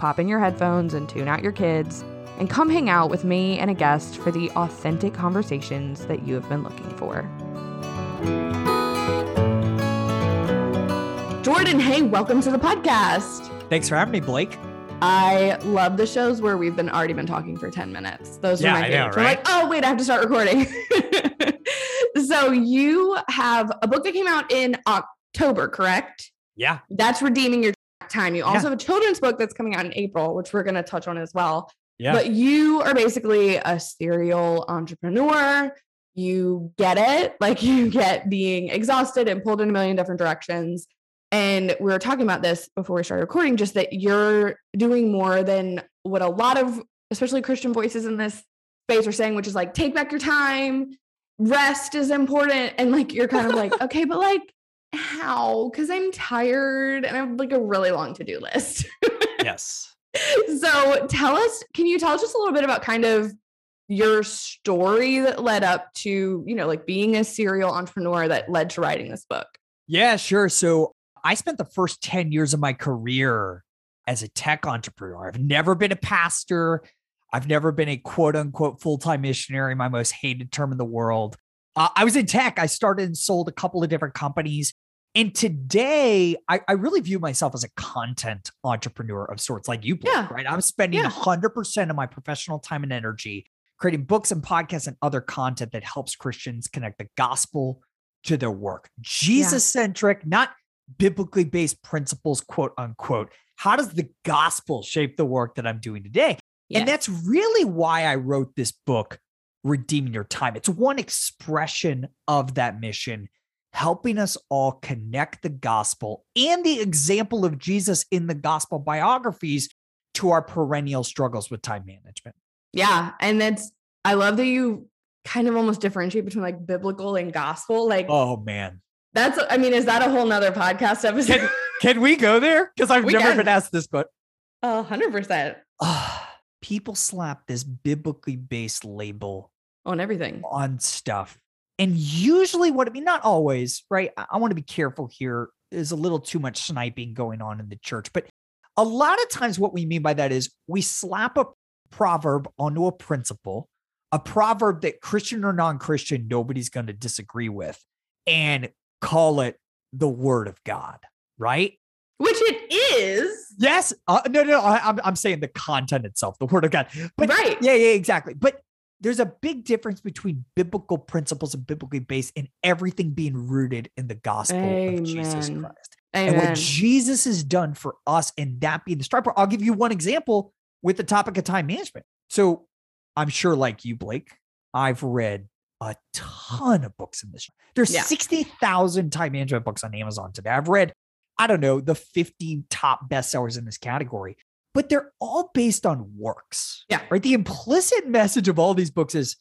pop in your headphones and tune out your kids, and come hang out with me and a guest for the authentic conversations that you have been looking for. Jordan, hey, welcome to the podcast. Thanks for having me, Blake. I love the shows where we've been already been talking for 10 minutes. Those yeah, are my favorites. We're like, oh wait, I have to start recording. so you have a book that came out in October, correct? Yeah. That's redeeming your time. You also yeah. have a children's book that's coming out in April, which we're going to touch on as well. Yeah. But you are basically a serial entrepreneur. You get it. Like you get being exhausted and pulled in a million different directions. And we were talking about this before we started recording, just that you're doing more than what a lot of, especially Christian voices in this space are saying, which is like, take back your time, rest is important. And like, you're kind of like, okay, but like, how? Because I'm tired and I have like a really long to do list. yes. So tell us, can you tell us just a little bit about kind of your story that led up to, you know, like being a serial entrepreneur that led to writing this book? Yeah, sure. So I spent the first 10 years of my career as a tech entrepreneur. I've never been a pastor. I've never been a quote unquote full time missionary, my most hated term in the world. Uh, I was in tech. I started and sold a couple of different companies. And today, I, I, really view myself as a content entrepreneur of sorts, like you, Blake, yeah. right? I'm spending yeah. 100% of my professional time and energy creating books and podcasts and other content that helps Christians connect the gospel to their work. Jesus centric, yeah. not biblically based principles, quote unquote. How does the gospel shape the work that I'm doing today? And that's really why I wrote this book, Redeeming Your Time. It's one expression of that mission helping us all connect the gospel and the example of Jesus in the gospel biographies to our perennial struggles with time management. Yeah. And that's, I love that you kind of almost differentiate between like biblical and gospel. Like, oh man. That's, I mean, is that a whole nother podcast episode? Can, can we go there? Because I've we never can. been asked this, but. A hundred percent. People slap this biblically based label on everything, on stuff and usually, what I mean, not always, right? I, I want to be careful here. There's a little too much sniping going on in the church. But a lot of times, what we mean by that is we slap a proverb onto a principle, a proverb that Christian or non Christian, nobody's going to disagree with, and call it the word of God, right? Which it is. Yes. Uh, no, no, I, I'm, I'm saying the content itself, the word of God. But right. Yeah, yeah, exactly. But there's a big difference between biblical principles and biblically based and everything being rooted in the gospel Amen. of Jesus Christ. Amen. And what Jesus has done for us and that being the striper. I'll give you one example with the topic of time management. So I'm sure, like you, Blake, I've read a ton of books in this. There's yeah. 60,000 time management books on Amazon today. I've read, I don't know, the 50 top bestsellers in this category but they're all based on works. Yeah. Right. The implicit message of all these books is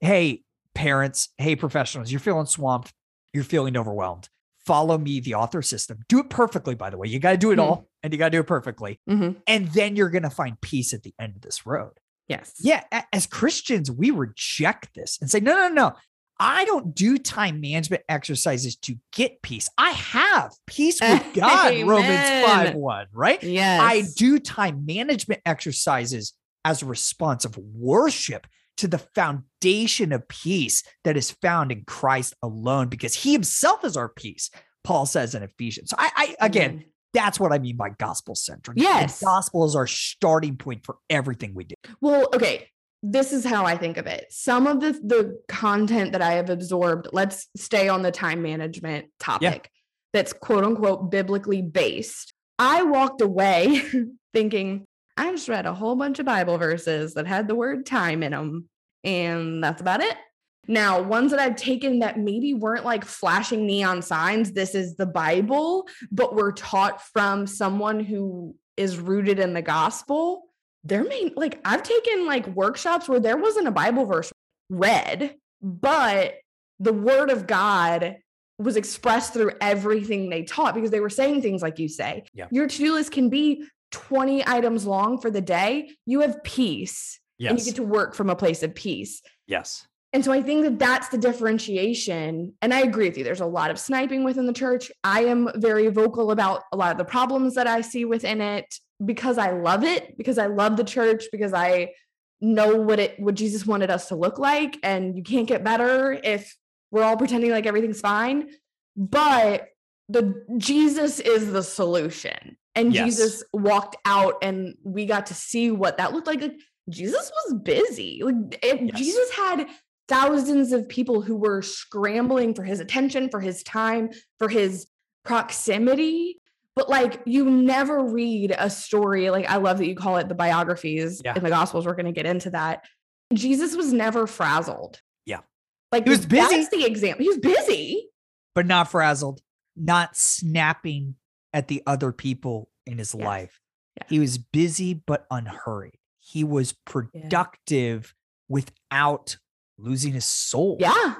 hey, parents, hey, professionals, you're feeling swamped, you're feeling overwhelmed. Follow me, the author system. Do it perfectly, by the way. You got to do it mm-hmm. all and you got to do it perfectly. Mm-hmm. And then you're going to find peace at the end of this road. Yes. Yeah. As Christians, we reject this and say, no, no, no. I don't do time management exercises to get peace. I have peace with God, Amen. Romans 5 1, right? Yes. I do time management exercises as a response of worship to the foundation of peace that is found in Christ alone, because he himself is our peace, Paul says in Ephesians. So I, I again, mm. that's what I mean by gospel centric. Yes. The gospel is our starting point for everything we do. Well, okay this is how I think of it. Some of the the content that I have absorbed, let's stay on the time management topic yeah. that's quote unquote biblically based. I walked away thinking I just read a whole bunch of Bible verses that had the word time in them and that's about it. Now, ones that I've taken that maybe weren't like flashing neon signs, this is the Bible, but were taught from someone who is rooted in the gospel their may like I've taken like workshops where there wasn't a Bible verse read, but the word of God was expressed through everything they taught because they were saying things like you say. Yeah. Your to-do list can be 20 items long for the day. You have peace and you get to work from a place of peace. yes. And so I think that that's the differentiation. And I agree with you. There's a lot of sniping within the church. I am very vocal about a lot of the problems that I see within it because I love it, because I love the church, because I know what it what Jesus wanted us to look like and you can't get better if we're all pretending like everything's fine. But the Jesus is the solution. And Yes. Jesus walked out and we got to see what that looked like. Like Jesus was busy. Like Yes. Jesus had thousands of people who were scrambling for his attention, for his time, for his proximity. But like you never read a story. Like I love that you call it the biographies Yeah. in the gospels. We're going to get into that. Jesus was never frazzled. Yeah. Like He was busy. That's the example. He was busy. But not frazzled, not snapping at the other people in his life. Yeah. He was busy but unhurried. He was productive without losing his soul. Yeah.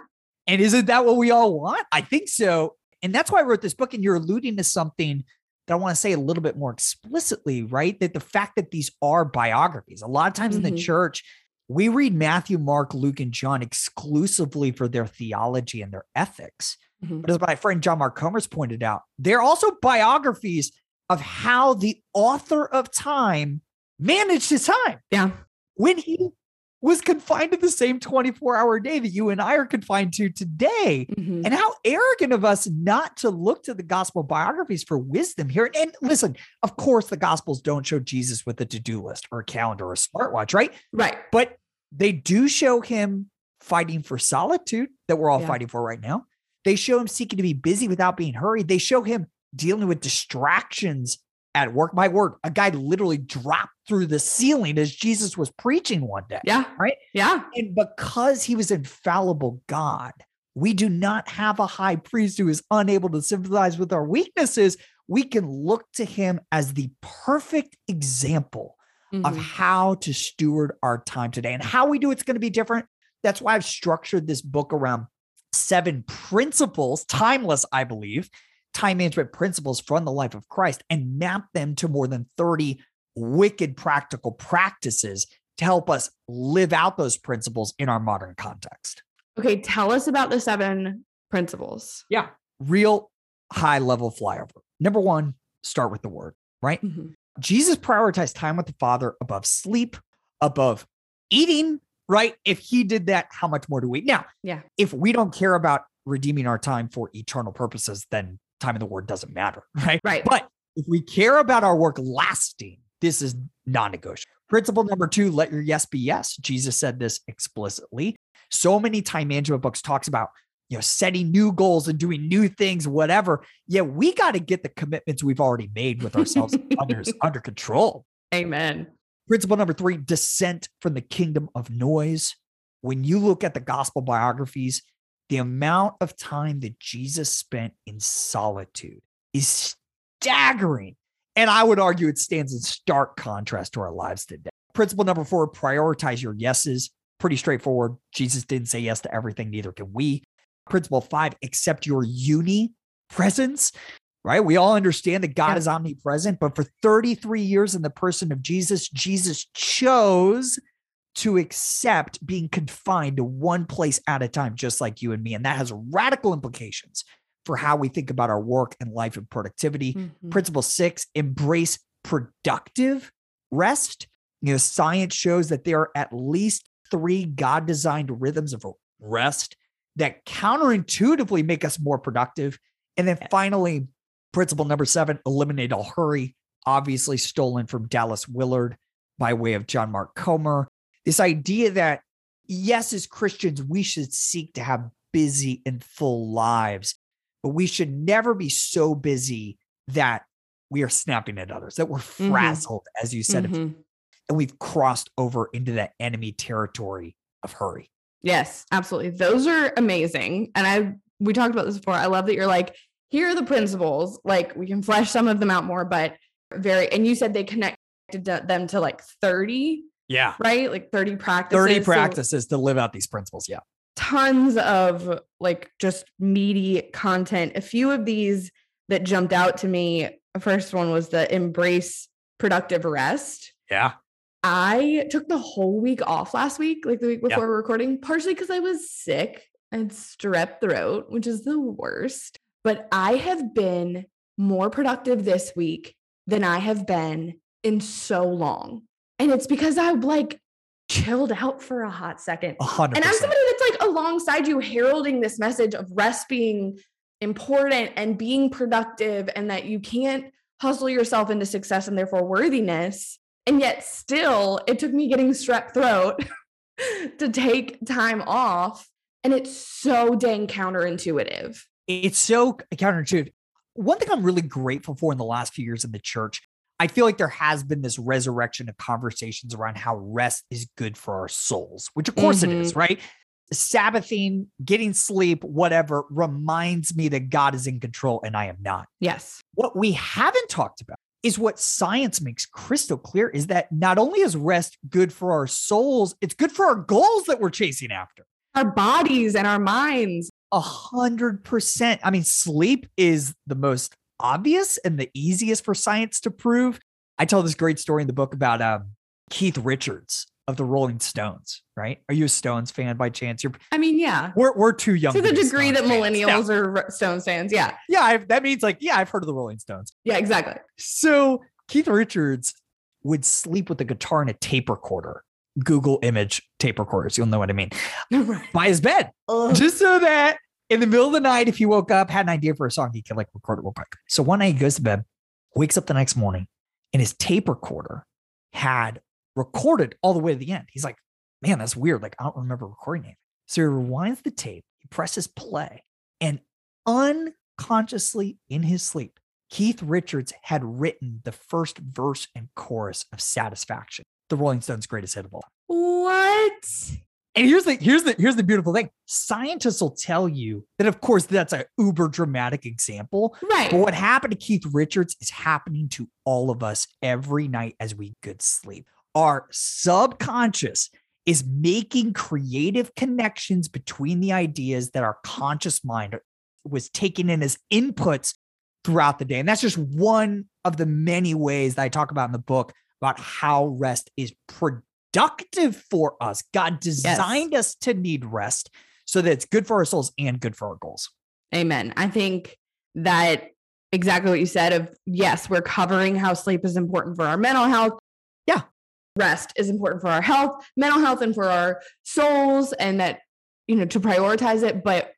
And isn't that what we all want? I think so. And that's why I wrote this book. And you're alluding to something that I want to say a little bit more explicitly, right? That the fact that these are biographies, a lot of times in the Mhm. church, we read Matthew, Mark, Luke, and John exclusively for their theology and their ethics. Mhm. But as my friend John Mark Comer's pointed out, they're also biographies of how the author of time managed his time Yeah. when he was confined to the same 24 hour day that you and I are confined to today. Mhm. And how arrogant of us not to look to the gospel biographies for wisdom here. And listen, of course, the gospels don't show Jesus with a to do list or a calendar or a smartwatch, right? Right. But they do show him fighting for solitude that we're all Yeah. fighting for right now. They show him seeking to be busy without being hurried. They show him dealing with distractions at work. My word, a guy literally dropped through the ceiling as Jesus was preaching one day. Yeah. Right. Yeah. And because he was infallible God, we do not have a high priest who is unable to sympathize with our weaknesses. We can look to him as the perfect example of Mhm. how to steward our time today and how we do it's going to be different. That's why I've structured this book around seven principles, timeless, I believe, time management principles from the life of Christ and map them to more than 30 wicked practical practices to help us live out those principles in our modern context. Okay. Tell us about the seven principles. Yeah. Real high level flyover. Number one, start with the word, right? Mhm. Jesus prioritized time with the Father above sleep, above eating, right? If he did that, how much more do we? Now, Yeah. if we don't care about redeeming our time for eternal purposes, then time in the Word doesn't matter, right? Right. But if we care about our work lasting, this is non negotiable. Principle number two let your yes be yes. Jesus said this explicitly. So many time management books talks about you know setting new goals and doing new things whatever yeah we got to get the commitments we've already made with ourselves under, under control Amen. Principle number three descent from the kingdom of noise. When you look at the gospel biographies, the amount of time that Jesus spent in solitude is staggering. And I would argue it stands in stark contrast to our lives today. Principle number four prioritize your yeses. Pretty straightforward. Jesus didn't say yes to everything, neither can we. Principle five accept your uni presence right? We all understand that God Yeah. is omnipresent, but for 33 years in the person of Jesus, Jesus chose to accept being confined to one place at a time, just like you and me. And that has radical implications for how we think about our work and life and productivity. Mhm. Principle six, embrace productive rest. You know, science shows that there are at least three God designed rhythms of rest that counterintuitively make us more productive. And then finally, principle number seven, eliminate all hurry, obviously stolen from Dallas Willard by way of John Mark Comer. This idea that, yes, as Christians, we should seek to have busy and full lives, but we should never be so busy that we are snapping at others, that we're Mhm. frazzled, as you said, Mhm. and we've crossed over into that enemy territory of hurry. Yes, absolutely. Those are amazing. And I we talked about this before. I love that you're like, here are the principles. Like we can flesh some of them out more, but very and you said they connected them to like 30, Yeah. right? Like 30 practices. 30 So practices to live out these principles. Yeah. tons of like just meaty content. A few of these that jumped out to me. The first one was the embrace productive rest. Yeah. I took the whole week off last week, like the week Yeah. before we're recording, partially because I was sick and strep throat, which is the worst. But I have been more productive this week than I have been in so long. And it's because I like chilled out for a hot second. A hundred And I'm somebody that's like alongside you, heralding this message of rest being important and being productive, and that you can't hustle yourself into success and therefore worthiness. And yet, still, it took me getting strep throat to take time off. And it's so dang counterintuitive. it's so counterintuitive. One thing I'm really grateful for in the last few years in the church, I feel like there has been this resurrection of conversations around how rest is good for our souls, which of course it is, mm-hmm. right? Sabbathing, getting sleep, whatever, reminds me that God is in control and I am not. Yes. What we haven't talked about is what science makes crystal clear is that not only is rest good for our souls, it's good for our goals that we're chasing after. Our bodies and our minds. A hundred percent. I mean, sleep is the most obvious and the easiest for science to prove. I tell this great story in the book about um, Keith Richards of the Rolling Stones. Right? Are you a Stones fan by chance? You're I mean, yeah. we're we're too young To the degree Stones that millennials are Stones fans. Yeah. yeah, I've, that means like yeah, I've heard of the Rolling Stones. Yeah, exactly. So Keith Richards would sleep with a guitar and a tape recorder. Google image tape recorders. You'll know what I mean. By his bed. just so that in the middle of the night, if he woke up, had an idea for a song, he could like record it real quick. So one night he goes to bed, wakes up the next morning, and his tape recorder had recorded all the way to the end. He's like, man, that's weird. Like, I don't remember recording it. So he rewinds the tape, he presses play, and unconsciously in his sleep, Keith Richards had written the first verse and chorus of Satisfaction, the Rolling Stones' greatest hit of all. What? And here's the here's the here's the beautiful thing. Scientists will tell you that of course that's a uber dramatic example. Right. But what happened to Keith Richards is happening to all of us every night as we good sleep. Our subconscious is making creative connections between the ideas that our conscious mind was taking in as inputs throughout the day. And that's just one of the many ways that I talk about in the book about how rest is productive for us. God designed us to need rest so that it's good for our souls and good for our goals. Amen. I think that exactly what you said of yes, we're covering how sleep is important for our mental health. Yeah. Rest is important for our health, mental health, and for our souls, and that, you know, to prioritize it. But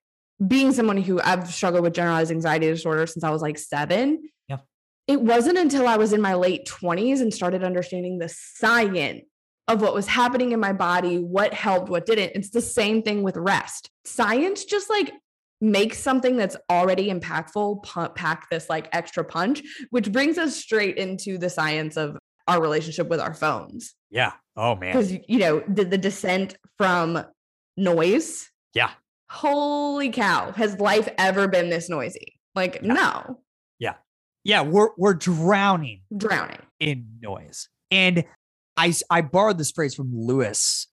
being someone who I've struggled with generalized anxiety disorder since I was like seven. Yeah. It wasn't until I was in my late 20s and started understanding the science of what was happening in my body, what helped, what didn't. It's the same thing with rest. Science just like makes something that's already impactful pack this like extra punch, which brings us straight into the science of our relationship with our phones. Yeah. Oh man. Because, you know, the, the descent from noise. Yeah. Holy cow. Has life ever been this noisy? Like, Yeah. no, Yeah. Yeah, we're we're drowning drowning. in noise. And I I borrowed this phrase from Lewis.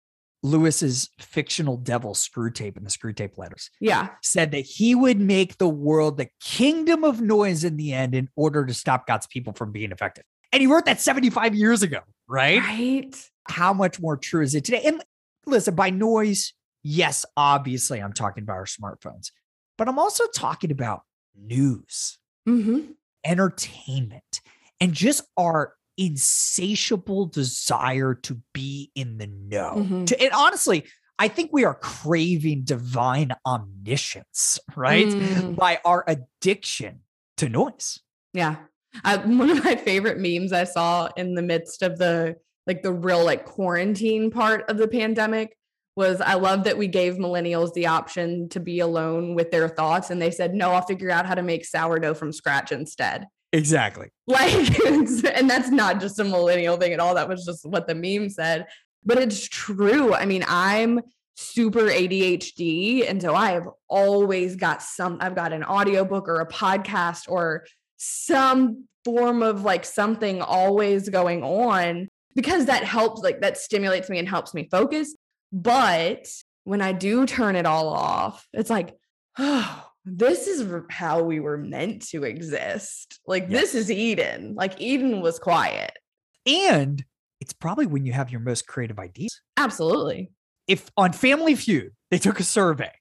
Lewis's fictional devil Screwtape in the Screwtape letters Yeah. said that he would make the world the kingdom of noise in the end in order to stop God's people from being effective. And he wrote that 75 years ago, right? Right. How much more true is it today? And listen, by noise, yes, obviously I'm talking about our smartphones, but I'm also talking about news Mm-hmm. entertainment and just our insatiable desire to be in the know. Mhm. To, and honestly, I think we are craving divine omniscience, right? Mm. By our addiction to noise. Yeah. Uh, one of my favorite memes I saw in the midst of the like the real like quarantine part of the pandemic was I love that we gave millennials the option to be alone with their thoughts and they said no I'll figure out how to make sourdough from scratch instead. Exactly. Like and that's not just a millennial thing at all that was just what the meme said but it's true. I mean I'm super ADHD and so I have always got some I've got an audiobook or a podcast or some form of like something always going on because that helps, like that stimulates me and helps me focus. But when I do turn it all off, it's like, oh, this is how we were meant to exist. Like, yes. this is Eden. Like, Eden was quiet. And it's probably when you have your most creative ideas. Absolutely. If on Family Feud, they took a survey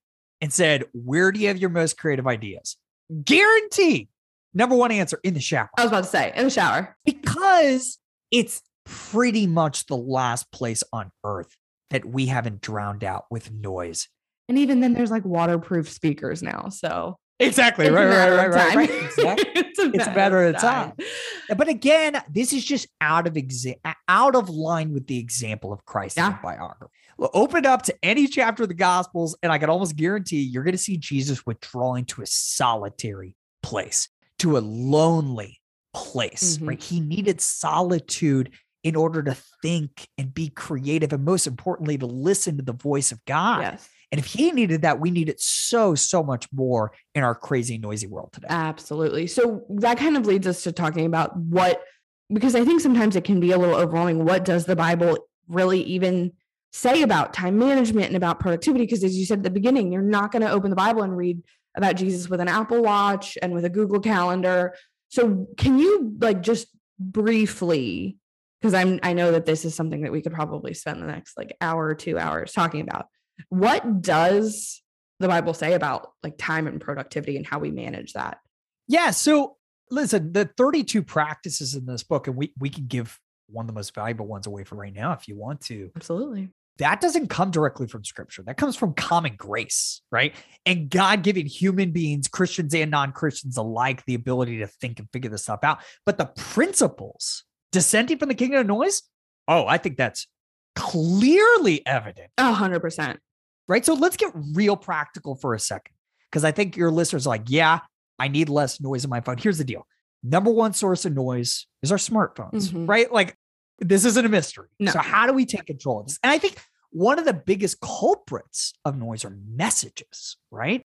and said, Where do you have your most creative ideas? Guarantee number one answer in the shower. I was about to say, in the shower. Because it's pretty much the last place on earth that we haven't drowned out with noise. And even then, there's like waterproof speakers now. So Exactly. Right, right, right, right, right. Exactly. it's a it's better at time. time. But again, this is just out of exa- out of line with the example of Christ yeah. in the biography. Well, open up to any chapter of the Gospels, and I can almost guarantee you're going to see Jesus withdrawing to a solitary place, to a lonely place. Mm-hmm. Right? He needed solitude in order to think and be creative, and most importantly, to listen to the voice of God. Yes. And if he needed that, we need it so, so much more in our crazy, noisy world today. Absolutely. So that kind of leads us to talking about what, because I think sometimes it can be a little overwhelming. What does the Bible really even say about time management and about productivity? Because as you said at the beginning, you're not going to open the Bible and read about Jesus with an Apple Watch and with a Google Calendar. So can you like just briefly, because I'm I know that this is something that we could probably spend the next like hour or two hours talking about what does the Bible say about like time and productivity and how we manage that? Yeah. So listen, the 32 practices in this book, and we we can give one of the most valuable ones away for right now if you want to. Absolutely. That doesn't come directly from scripture. That comes from common grace, right? And God giving human beings, Christians and non-Christians alike, the ability to think and figure this stuff out. But the principles dissenting from the kingdom of noise, oh, I think that's clearly evident. A hundred percent right? So let's get real practical for a second. Because I think your listeners are like, yeah, I need less noise in my phone. Here's the deal. Number one source of noise is our smartphones, mm-hmm. right? Like this isn't a mystery. No. So how do we take control of this? And I think one of the biggest culprits of noise are messages, right?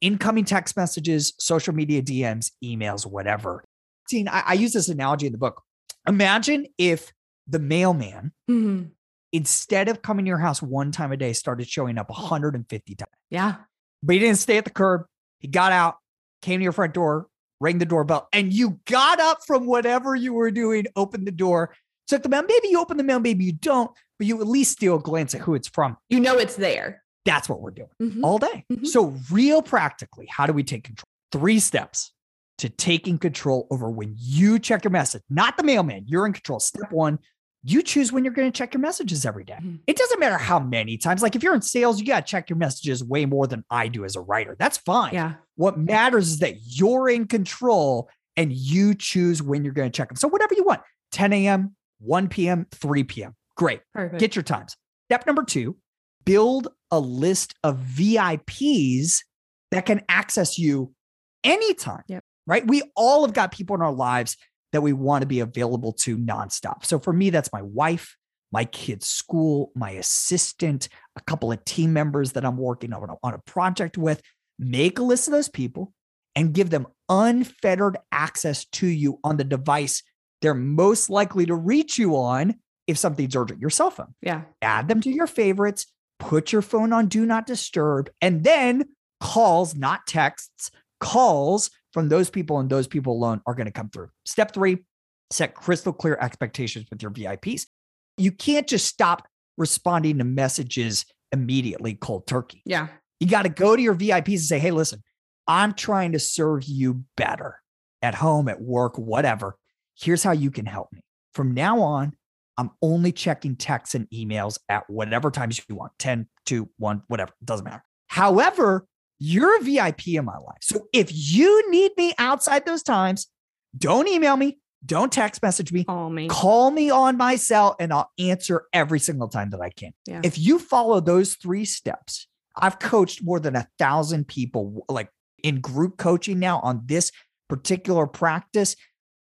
Incoming text messages, social media DMs, emails, whatever. See, I, I use this analogy in the book. Imagine if the mailman mm-hmm instead of coming to your house one time a day, started showing up 150 times. Yeah. But he didn't stay at the curb. He got out, came to your front door, rang the doorbell, and you got up from whatever you were doing, opened the door, took the mail. Maybe you open the mail, maybe you don't, but you at least steal a glance at who it's from. You know it's there. That's what we're doing mm-hmm. all day. Mm-hmm. So, real practically, how do we take control? Three steps to taking control over when you check your message, not the mailman. You're in control. Step one, you choose when you're going to check your messages every day. Mm-hmm. It doesn't matter how many times. Like if you're in sales, you got to check your messages way more than I do as a writer. That's fine. Yeah. What matters is that you're in control and you choose when you're going to check them. So whatever you want 10 a.m., 1 p.m., 3 p.m. Great. Perfect. Get your times. Step number two build a list of VIPs that can access you anytime. Yep. Right. We all have got people in our lives that we want to be available to nonstop. So for me, that's my wife, my kids' school, my assistant, a couple of team members that I'm working on, on a project with. Make a list of those people and give them unfettered access to you on the device they're most likely to reach you on if something's urgent, your cell phone. Yeah. Add them to your favorites, put your phone on do not disturb, and then calls, not texts, calls from those people and those people alone are going to come through. Step three, set crystal clear expectations with your VIPs. You can't just stop responding to messages immediately cold turkey. Yeah. You got to go to your VIPs and say, hey, listen, I'm trying to serve you better at home, at work, whatever. Here's how you can help me. From now on, I'm only checking texts and emails at whatever times you want 10, 2, 1, whatever, doesn't matter. However, you're a VIP in my life. So if you need me outside those times, don't email me, don't text message me, call me, call me on my cell, and I'll answer every single time that I can. Yeah. If you follow those three steps, I've coached more than a thousand people, like in group coaching now on this particular practice.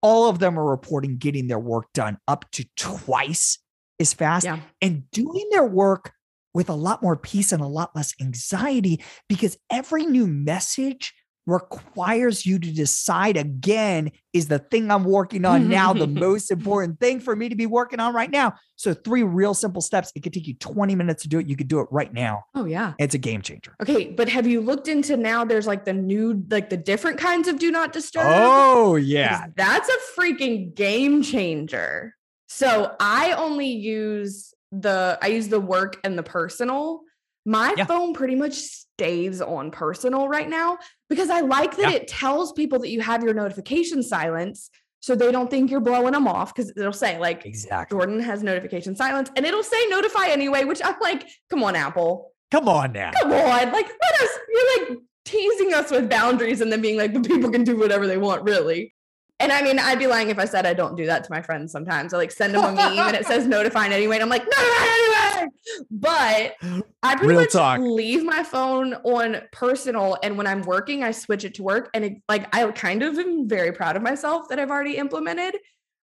All of them are reporting getting their work done up to twice as fast yeah. and doing their work with a lot more peace and a lot less anxiety because every new message requires you to decide again is the thing I'm working on now the most important thing for me to be working on right now. So, three real simple steps. It could take you 20 minutes to do it. You could do it right now. Oh, yeah. It's a game changer. Okay. But have you looked into now? There's like the new, like the different kinds of do not disturb. Oh, yeah. That's a freaking game changer. So, I only use the, I use the work and the personal. My Yeah. phone pretty much stays on personal right now because I like that Yeah. it tells people that you have your notification silence so they don't think you're blowing them off because it'll say like Exactly. Jordan has notification silence and it'll say notify anyway, which I'm like, come on, Apple. Come on now. Come on. Like, let us, you're like teasing us with boundaries and then being like, but people can do whatever they want, really. And I mean, I'd be lying if I said I don't do that to my friends sometimes. I like send them a meme and it says notifying anyway. And I'm like, notify anyway. But I pretty Real much talk. leave my phone on personal. And when I'm working, I switch it to work. And it, like, I kind of am very proud of myself that I've already implemented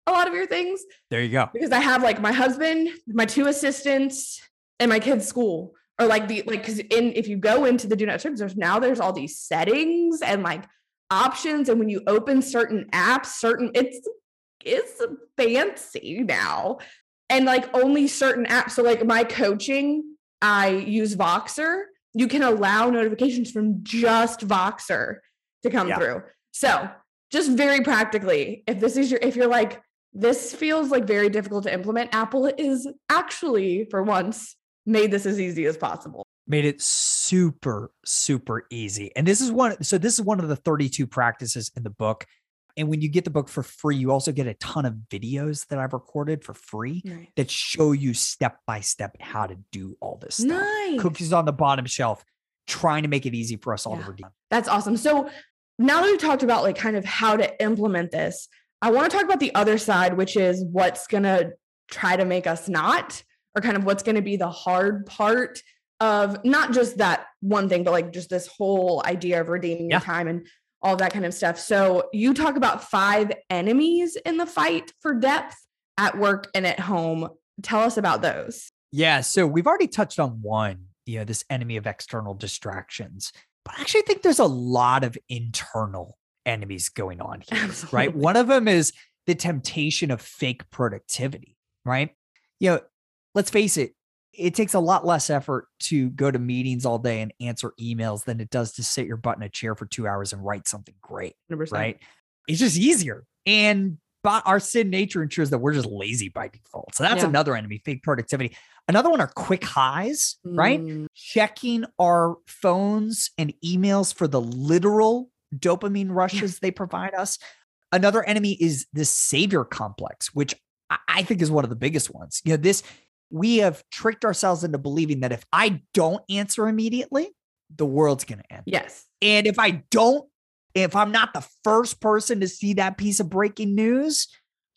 a lot of your things There you go. because I have like my husband, my two assistants, and my kids' school. Or like the like because in if you go into the do not disturb, there's now there's all these settings and like options. And when you open certain apps, certain it's it's fancy now. And like only certain apps. So like my coaching, I use Voxer. You can allow notifications from just Voxer to come Yeah. through. So just very practically, if this is your if you're like this feels like very difficult to implement. Apple is actually, for once, made this as easy as possible. Made it super, super easy. And this is one. So, this is one of the 32 practices in the book. And when you get the book for free, you also get a ton of videos that I've recorded for free Nice. that show you step by step how to do all this stuff. Nice. Cookies on the bottom shelf, trying to make it easy for us all Yeah. to redeem. That's awesome. So now that we've talked about like kind of how to implement this, I want to talk about the other side, which is what's going to try to make us not, or kind of what's going to be the hard part of not just that one thing, but like just this whole idea of redeeming Yeah. your time and all that kind of stuff. So you talk about five enemies in the fight for depth at work and at home. Tell us about those. Yeah. So we've already touched on one, you know, this enemy of external distractions. But I actually think there's a lot of internal enemies going on here, right? One of them is the temptation of fake productivity, right? You know, let's face it, it takes a lot less effort to go to meetings all day and answer emails than it does to sit your butt in a chair for two hours and write something great 100%. right? It's just easier. And but our sin nature ensures that we're just lazy by default. So that's Yeah. another enemy, fake productivity. Another one are quick highs, right? Mm, Checking our phones and emails for the literal dopamine rushes they provide us. Another enemy is the savior complex, which I think is one of the biggest ones. You know, this we have tricked ourselves into believing that if I don't answer immediately, the world's going to end. Yes. And if I don't, if I'm not the first person to see that piece of breaking news,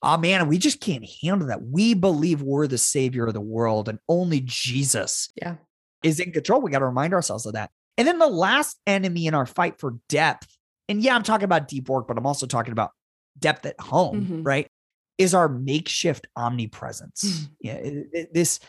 oh man, we just can't handle that. We believe we're the savior of the world and only Jesus Yeah. is in control. We got to remind ourselves of that. And then the last enemy in our fight for depth, and yeah, I'm talking about deep work, but I'm also talking about depth at home, Mhm. right? Is our makeshift omnipresence. Mm. yeah, it- it- this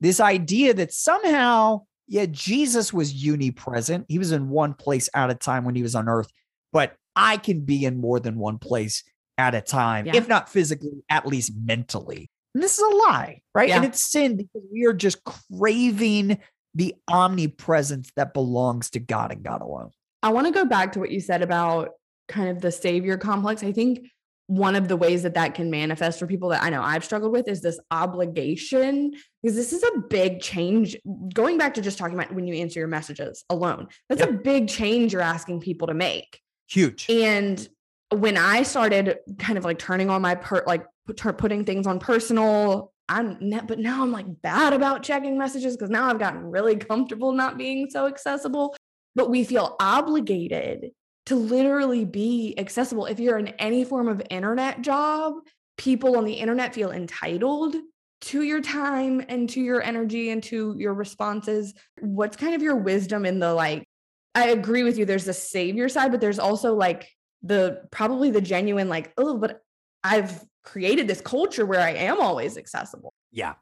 this idea that somehow, yeah, Jesus was unipresent. He was in one place at a time when he was on earth, but I can be in more than one place at a time, Yeah. if not physically, at least mentally. And this is a lie, right? And it's sin because we are just craving the omnipresence that belongs to God and God alone. I want to go back to what you said about kind of the savior complex. I think one of the ways that that can manifest for people that I know I've struggled with is this obligation because this is a big change. Going back to just talking about when you answer your messages alone, that's a big change you're asking people to make. Huge. And when I started kind of like turning on my per like put- putting things on personal, I'm net, but now I'm like bad about checking messages because now I've gotten really comfortable not being so accessible. But we feel obligated to literally be accessible. If you're in any form of internet job, people on the internet feel entitled to your time and to your energy and to your responses. What's kind of your wisdom in the like I agree with you. There's the savior side, but there's also like the probably the genuine, like, oh, but I've created this culture where I am always accessible. Yeah.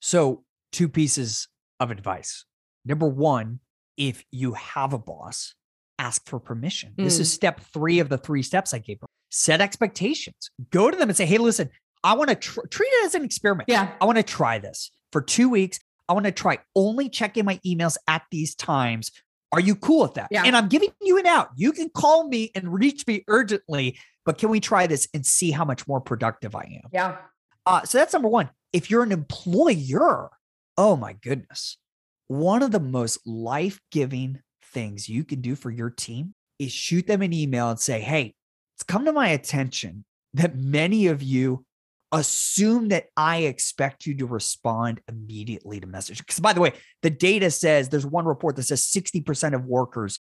So, two pieces of advice. Number one, if you have a boss, ask for permission. This is step three of the three steps I gave her. Set expectations. Go to them and say, hey, listen, I want to tr- treat it as an experiment. Yeah. I want to try this for two weeks. I want to try only checking my emails at these times. Are you cool with that? Yeah. And I'm giving you an out. You can call me and reach me urgently, but can we try this and see how much more productive I am? Yeah. Uh, so that's number one. If you're an employer, oh my goodness, one of the most life giving things you can do for your team is shoot them an email and say, Hey, it's come to my attention that many of you assume that I expect you to respond immediately to messages. Because by the way, the data says there's one report that says 60% of workers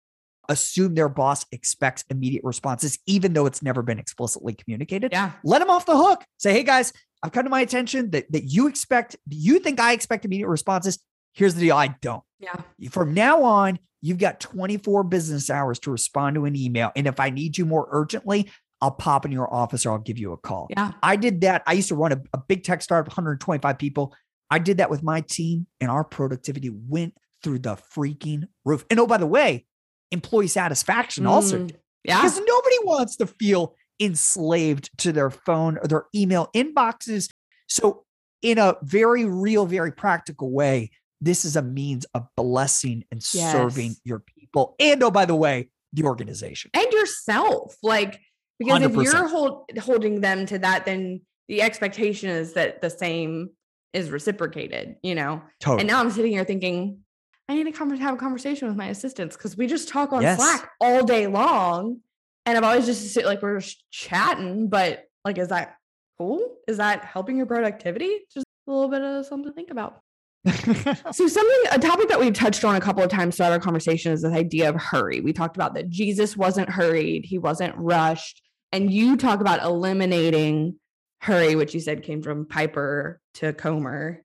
assume their boss expects immediate responses, even though it's never been explicitly communicated. Yeah. Let them off the hook. Say, hey guys, I've come to my attention that, that you expect, you think I expect immediate responses. Here's the deal. I don't. Yeah. From now on, you've got 24 business hours to respond to an email. And if I need you more urgently, I'll pop in your office or I'll give you a call. Yeah. I did that. I used to run a, a big tech startup, 125 people. I did that with my team, and our productivity went through the freaking roof. And oh, by the way, employee satisfaction also Mm. did Yeah. because nobody wants to feel enslaved to their phone or their email inboxes. So, in a very real, very practical way, this is a means of blessing and serving your people. And oh, by the way, the organization. and yourself like because if 100%. you're hold, holding them to that then the expectation is that the same is reciprocated you know Totally. and now i'm sitting here thinking i need to come have a conversation with my assistants because we just talk on Yes. slack all day long and i've always just sit like we're just chatting but like is that cool is that helping your productivity just a little bit of something to think about so something a topic that we've touched on a couple of times throughout our conversation is this idea of hurry. We talked about that Jesus wasn't hurried, he wasn't rushed. And you talk about eliminating hurry, which you said came from Piper to Comer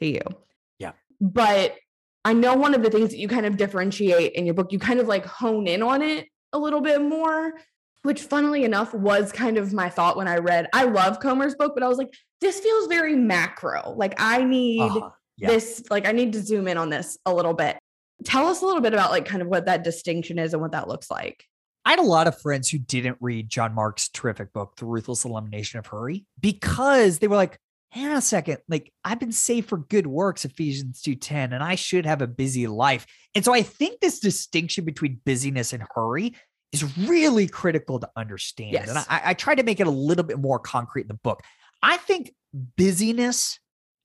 to you. Yeah. But I know one of the things that you kind of differentiate in your book, you kind of like hone in on it a little bit more, which funnily enough was kind of my thought when I read. I love Comer's book, but I was like, this feels very macro. Like I need Uh-huh. Yeah. this like i need to zoom in on this a little bit tell us a little bit about like kind of what that distinction is and what that looks like I had a lot of friends who didn't read John Mark's terrific book, The Ruthless Elimination of Hurry, because they were like, hang on a second, like I've been saved for good works, Ephesians 2.10, and I should have a busy life. And so I think this distinction between busyness and hurry is really critical to understand. And I, I try to make it a little bit more concrete in the book. I think busyness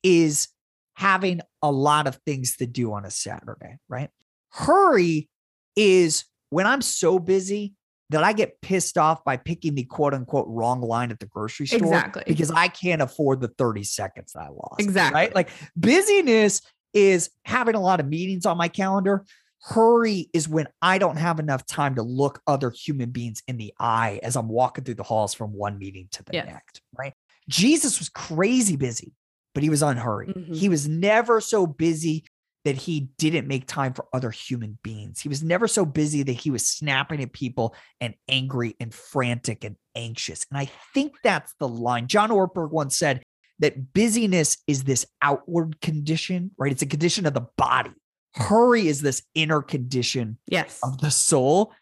is having a lot of things to do on a Saturday, right? Hurry is when I'm so busy that I get pissed off by picking the quote unquote wrong line at the grocery store Exactly. because I can't afford the 30 seconds I lost. Exactly. Right? Like busyness is having a lot of meetings on my calendar. Hurry is when I don't have enough time to look other human beings in the eye as I'm walking through the halls from one meeting to the Yes. next, right? Jesus was crazy busy, but he was unhurried. Mhm. He was never so busy that he didn't make time for other human beings. He was never so busy that he was snapping at people and angry and frantic and anxious. And I think that's the line. John Ortberg once said that busyness is this outward condition, right? It's a condition of the body. Hurry is this inner condition yes of the soul.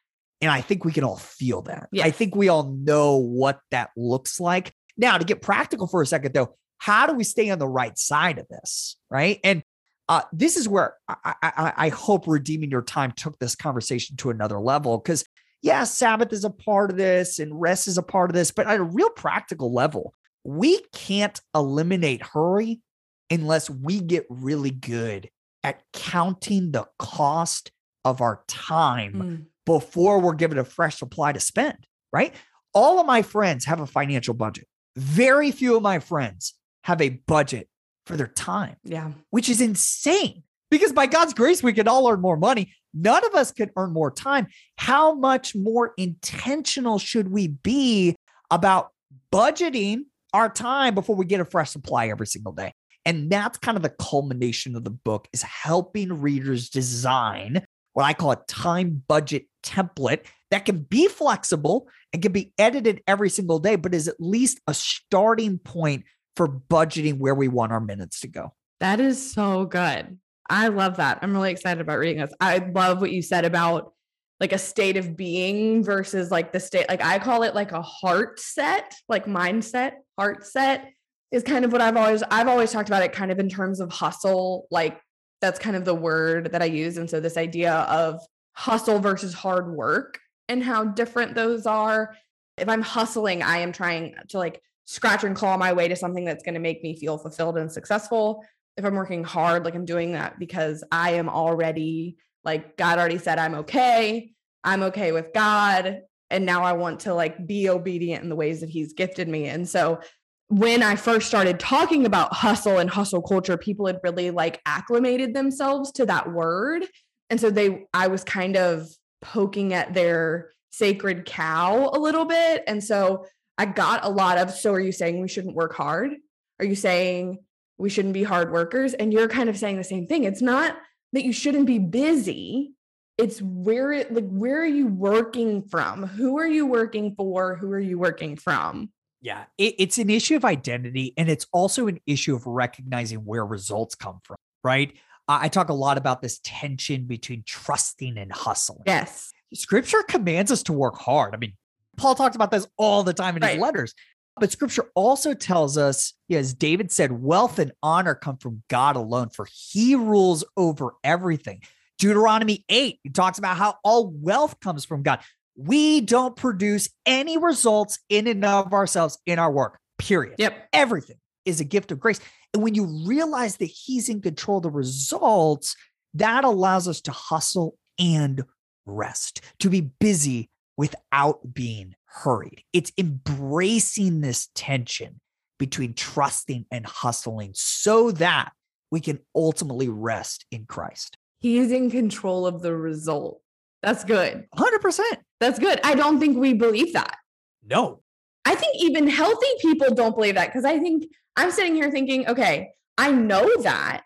And I think we can all feel that. I think we all know what that looks like. Now, to get practical for a second, though, how do we stay on the right side of this? Right. And uh, this is where I, I, I- hope Redeeming Your Time took this conversation to another level. Because, yeah, Sabbath is a part of this and rest is a part of this, but at a real practical level, we can't eliminate hurry unless we get really good at counting the cost of our time Mm. before we're given a fresh supply to spend, right? All of my friends have a financial budget. Very few of my friends have a budget for their time, yeah which is insane because by God's grace, we can all earn more money. None of us can earn more time. How much more intentional should we be about budgeting our time before we get a fresh supply every single day? And that's kind of the culmination of the book is helping readers design what I call a time budget template that can be flexible and can be edited every single day, but is at least a starting point for budgeting where we want our minutes to go. that is so good i love that i'm really excited about reading this i love what you said about like a state of being versus like the state like I call it like a heart set, like mindset, heart set is kind of what I've always I've always talked about it kind of in terms of hustle, like that's kind of the word that I use and so this idea of hustle versus hard work and how different those are. If I'm hustling, I am trying to like scratch and claw my way to something that's going to make me feel fulfilled and successful. If I'm working hard, like I'm doing that because I am already like God already said I'm okay. I'm okay with God and now I want to like be obedient in the ways that he's gifted me. And so when I first started talking about hustle and hustle culture, people had really like acclimated themselves to that word. And so they I was kind of poking at their sacred cow a little bit. And so I got a lot of so are you saying we shouldn't work hard? Are you saying we shouldn't be hard workers? And you're kind of saying the same thing. It's not that you shouldn't be busy. It's where it like where are you working from? Who are you working for? Who are you working from? Yeah it, it's an issue of identity and it's also an issue of recognizing where results come from right? Uh, i talk a lot about this tension between trusting and hustling. Yes. Scripture commands us to work hard. I mean paul talks about this all the time in right. his letters but scripture also tells us, as David said, wealth and honor come from God alone, for he rules over everything. Deuteronomy 8 he talks about how all wealth comes from God. We don't produce any results in and of ourselves in our work, period. Yep. Everything is a gift of grace. And when you realize that He's in control of the results, that allows us to hustle and rest, to be busy without being hurried. It's embracing this tension between trusting and hustling so that we can ultimately rest in Christ He is in control of the result. That's good. 100%. That's good. I don't think we believe that. No. I think even healthy people don't believe that because I think I'm sitting here thinking, okay, I know that,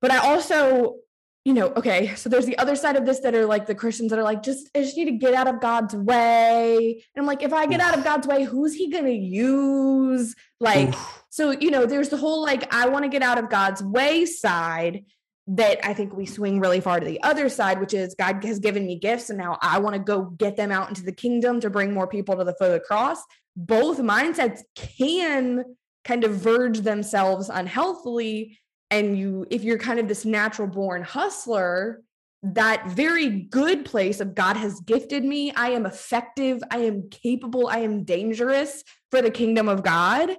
but I also, you know, okay, so there's the other side of this that are like the Christians that are like, just I just need to get out of God's way. And I'm like, if I get out of God's way, who's he gonna use? Like, so you know, there's the whole like, I want to get out of God's way side that I think we swing really far to the other side, which is God has given me gifts and now I want to go get them out into the kingdom to bring more people to the foot of the cross. Both mindsets can kind of verge themselves unhealthily. And you, if you're kind of this natural born hustler, that very good place of God has gifted me, I am effective, I am capable, I am dangerous for the kingdom of God,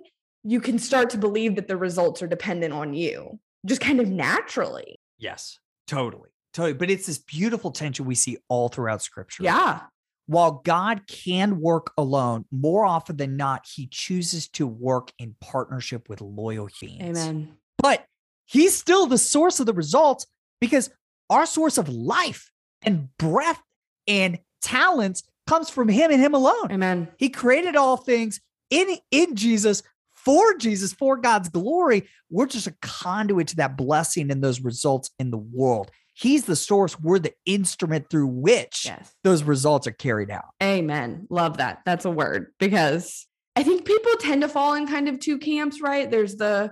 you can start to believe that the results are dependent on you just kind of naturally. Yes, totally. Totally. But it's this beautiful tension we see all throughout scripture. Yeah. While God can work alone, more often than not, he chooses to work in partnership with loyal humans. Amen. But he's still the source of the results because our source of life and breath and talents comes from him and him alone. Amen. He created all things in in Jesus for Jesus, for God's glory. We're just a conduit to that blessing and those results in the world. He's the source. We're the instrument through which yes. those results are carried out. Amen. Love that. That's a word because I think people tend to fall in kind of two camps, right? There's the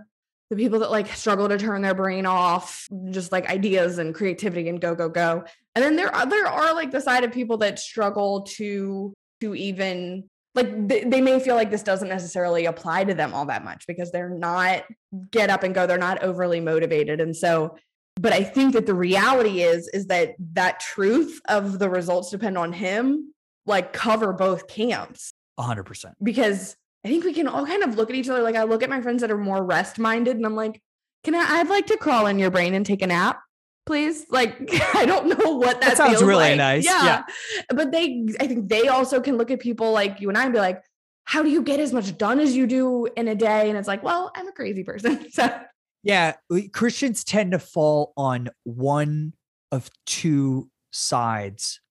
the people that like struggle to turn their brain off, just like ideas and creativity and go go go. And then there are there are like the side of people that struggle to to even like they, they may feel like this doesn't necessarily apply to them all that much because they're not get up and go they're not overly motivated. And so but i think that the reality is is that that truth of the results depend on him like cover both camps. 100% because i think we can all kind of look at each other like i look at my friends that are more rest minded and i'm like can i i'd like to crawl in your brain and take a nap please? Like, I don't know what that, that sounds really like. nice. Yeah. yeah. But they, I think they also can look at people like you and I and be like, how do you get as much done as you do in a day? And it's like, well, I'm a crazy person. So, yeah, Christians tend to fall on one of two sides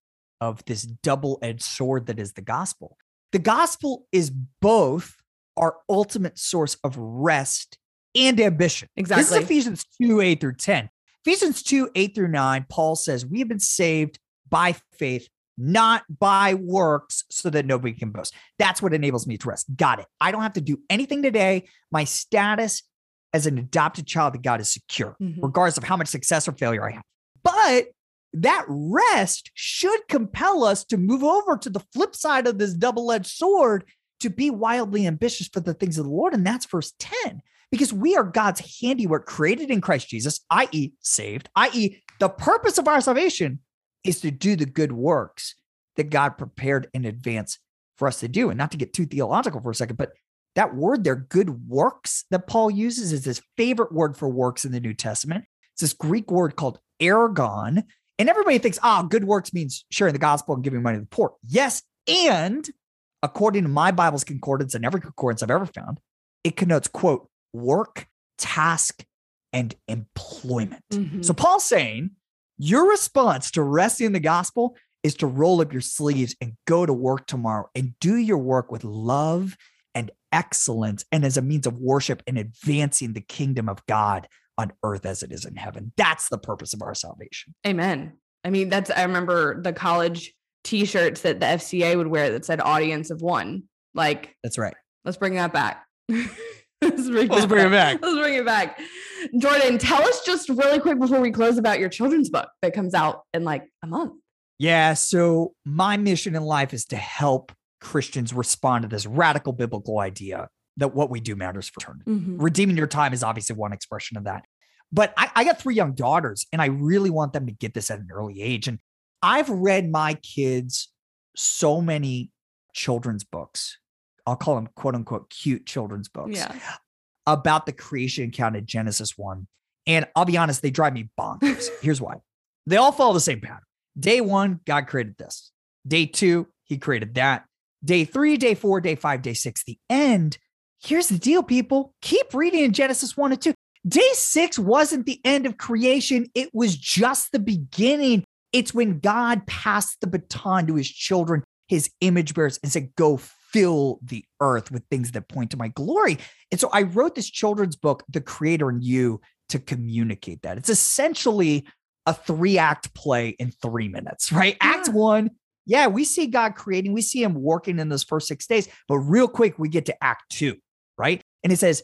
of this double edged sword that is the gospel. The gospel is both our ultimate source of rest and ambition. Exactly. This is Ephesians 2 8 through 10. Ephesians 2 8 through 9, Paul says, We have been saved by faith, not by works, so that nobody can boast. That's what enables me to rest. Got it. I don't have to do anything today. My status as an adopted child of God is secure, mm-hmm. regardless of how much success or failure I have. But that rest should compel us to move over to the flip side of this double edged sword to be wildly ambitious for the things of the Lord. And that's verse 10, because we are God's handiwork created in Christ Jesus, i.e., saved, i.e., the purpose of our salvation is to do the good works that God prepared in advance for us to do. And not to get too theological for a second, but that word there, good works, that Paul uses is his favorite word for works in the New Testament. It's this Greek word called ergon. And everybody thinks, oh, good works means sharing the gospel and giving money to the poor. Yes. And according to my Bible's concordance and every concordance I've ever found, it connotes, quote, work, task, and employment. Mm-hmm. So Paul's saying your response to resting in the gospel is to roll up your sleeves and go to work tomorrow and do your work with love and excellence and as a means of worship and advancing the kingdom of God on earth as it is in heaven. That's the purpose of our salvation. Amen. I mean, that's, I remember the college t shirts that the FCA would wear that said audience of one. Like, that's right. Let's bring that back. let's bring, let's bring it back. Let's bring it back. Jordan, tell us just really quick before we close about your children's book that comes out in like a month. Yeah. So, my mission in life is to help Christians respond to this radical biblical idea that what we do matters for eternity. Mm-hmm. Redeeming your time is obviously one expression of that. But I, I got three young daughters, and I really want them to get this at an early age. And I've read my kids so many children's books. I'll call them quote unquote cute children's books yeah. about the creation account in Genesis 1. And I'll be honest, they drive me bonkers. Here's why they all follow the same pattern. Day one, God created this. Day two, he created that. Day three, day four, day five, day six, the end. Here's the deal, people. Keep reading in Genesis 1 and 2. Day six wasn't the end of creation, it was just the beginning. It's when God passed the baton to his children, his image bearers, and said, Go fill the earth with things that point to my glory. And so I wrote this children's book, The Creator in You, to communicate that. It's essentially a three act play in three minutes, right? Yeah. Act one, yeah, we see God creating, we see him working in those first six days, but real quick, we get to act two, right? And it says,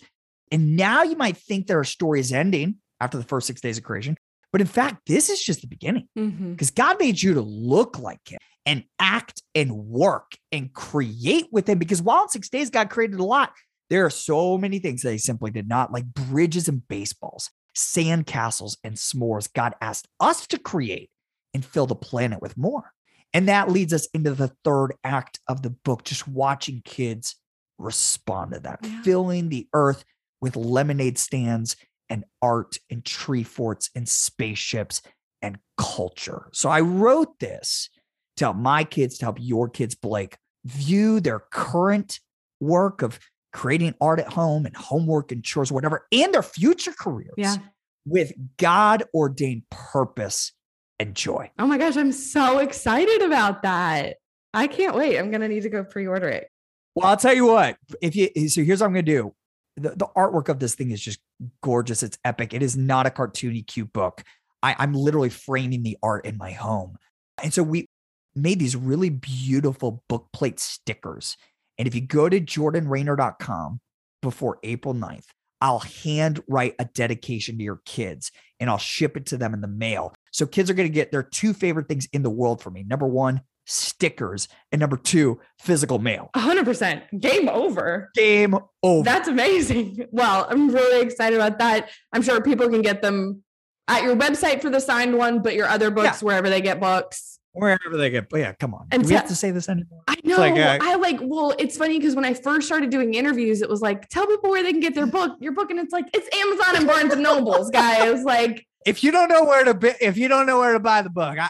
and now you might think there are stories ending after the first six days of creation, but in fact, this is just the beginning because mm-hmm. God made you to look like him and act and work and create with him. Because while in six days, God created a lot, there are so many things that he simply did not, like bridges and baseballs, sand castles and s'mores. God asked us to create and fill the planet with more. And that leads us into the third act of the book, just watching kids respond to that, yeah. filling the earth with lemonade stands and art and tree forts and spaceships and culture. So I wrote this to help my kids, to help your kids, Blake, view their current work of creating art at home and homework and chores, whatever, and their future careers yeah. with God ordained purpose and joy. Oh my gosh, I'm so excited about that. I can't wait. I'm going to need to go pre order it. Well, I'll tell you what, if you, so here's what I'm going to do the, the artwork of this thing is just gorgeous. It's epic. It is not a cartoony, cute book. I, I'm literally framing the art in my home. And so we made these really beautiful book plate stickers. And if you go to jordanraynor.com before April 9th, I'll hand write a dedication to your kids and I'll ship it to them in the mail. So kids are going to get their two favorite things in the world for me. Number one, stickers. And number two, physical mail. 100%. Game over. Game over. That's amazing. Well, I'm really excited about that. I'm sure people can get them at your website for the signed one, but your other books, yeah. wherever they get books. Wherever they get, but yeah, come on. And Do we have to say this anymore? I know. Like, uh, I like. Well, it's funny because when I first started doing interviews, it was like, tell people where they can get their book, your book, and it's like it's Amazon and Barnes and Nobles, guys. Like, if you don't know where to, if you don't know where to buy the book, I,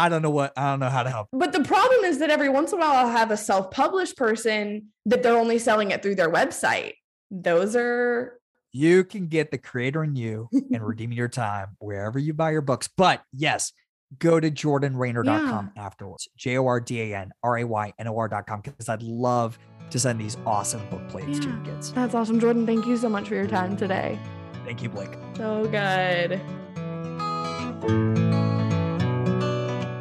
I don't know what I don't know how to help. But the problem is that every once in a while I'll have a self-published person that they're only selling it through their website. Those are you can get the creator in you and redeeming your time wherever you buy your books. But yes, go to jordanraynor.com yeah. afterwards. J-O-R-D-A-N-R-A-Y-N-O-R.com because I'd love to send these awesome book plates yeah. to your kids. That's awesome. Jordan, thank you so much for your time today. Thank you, Blake. So good.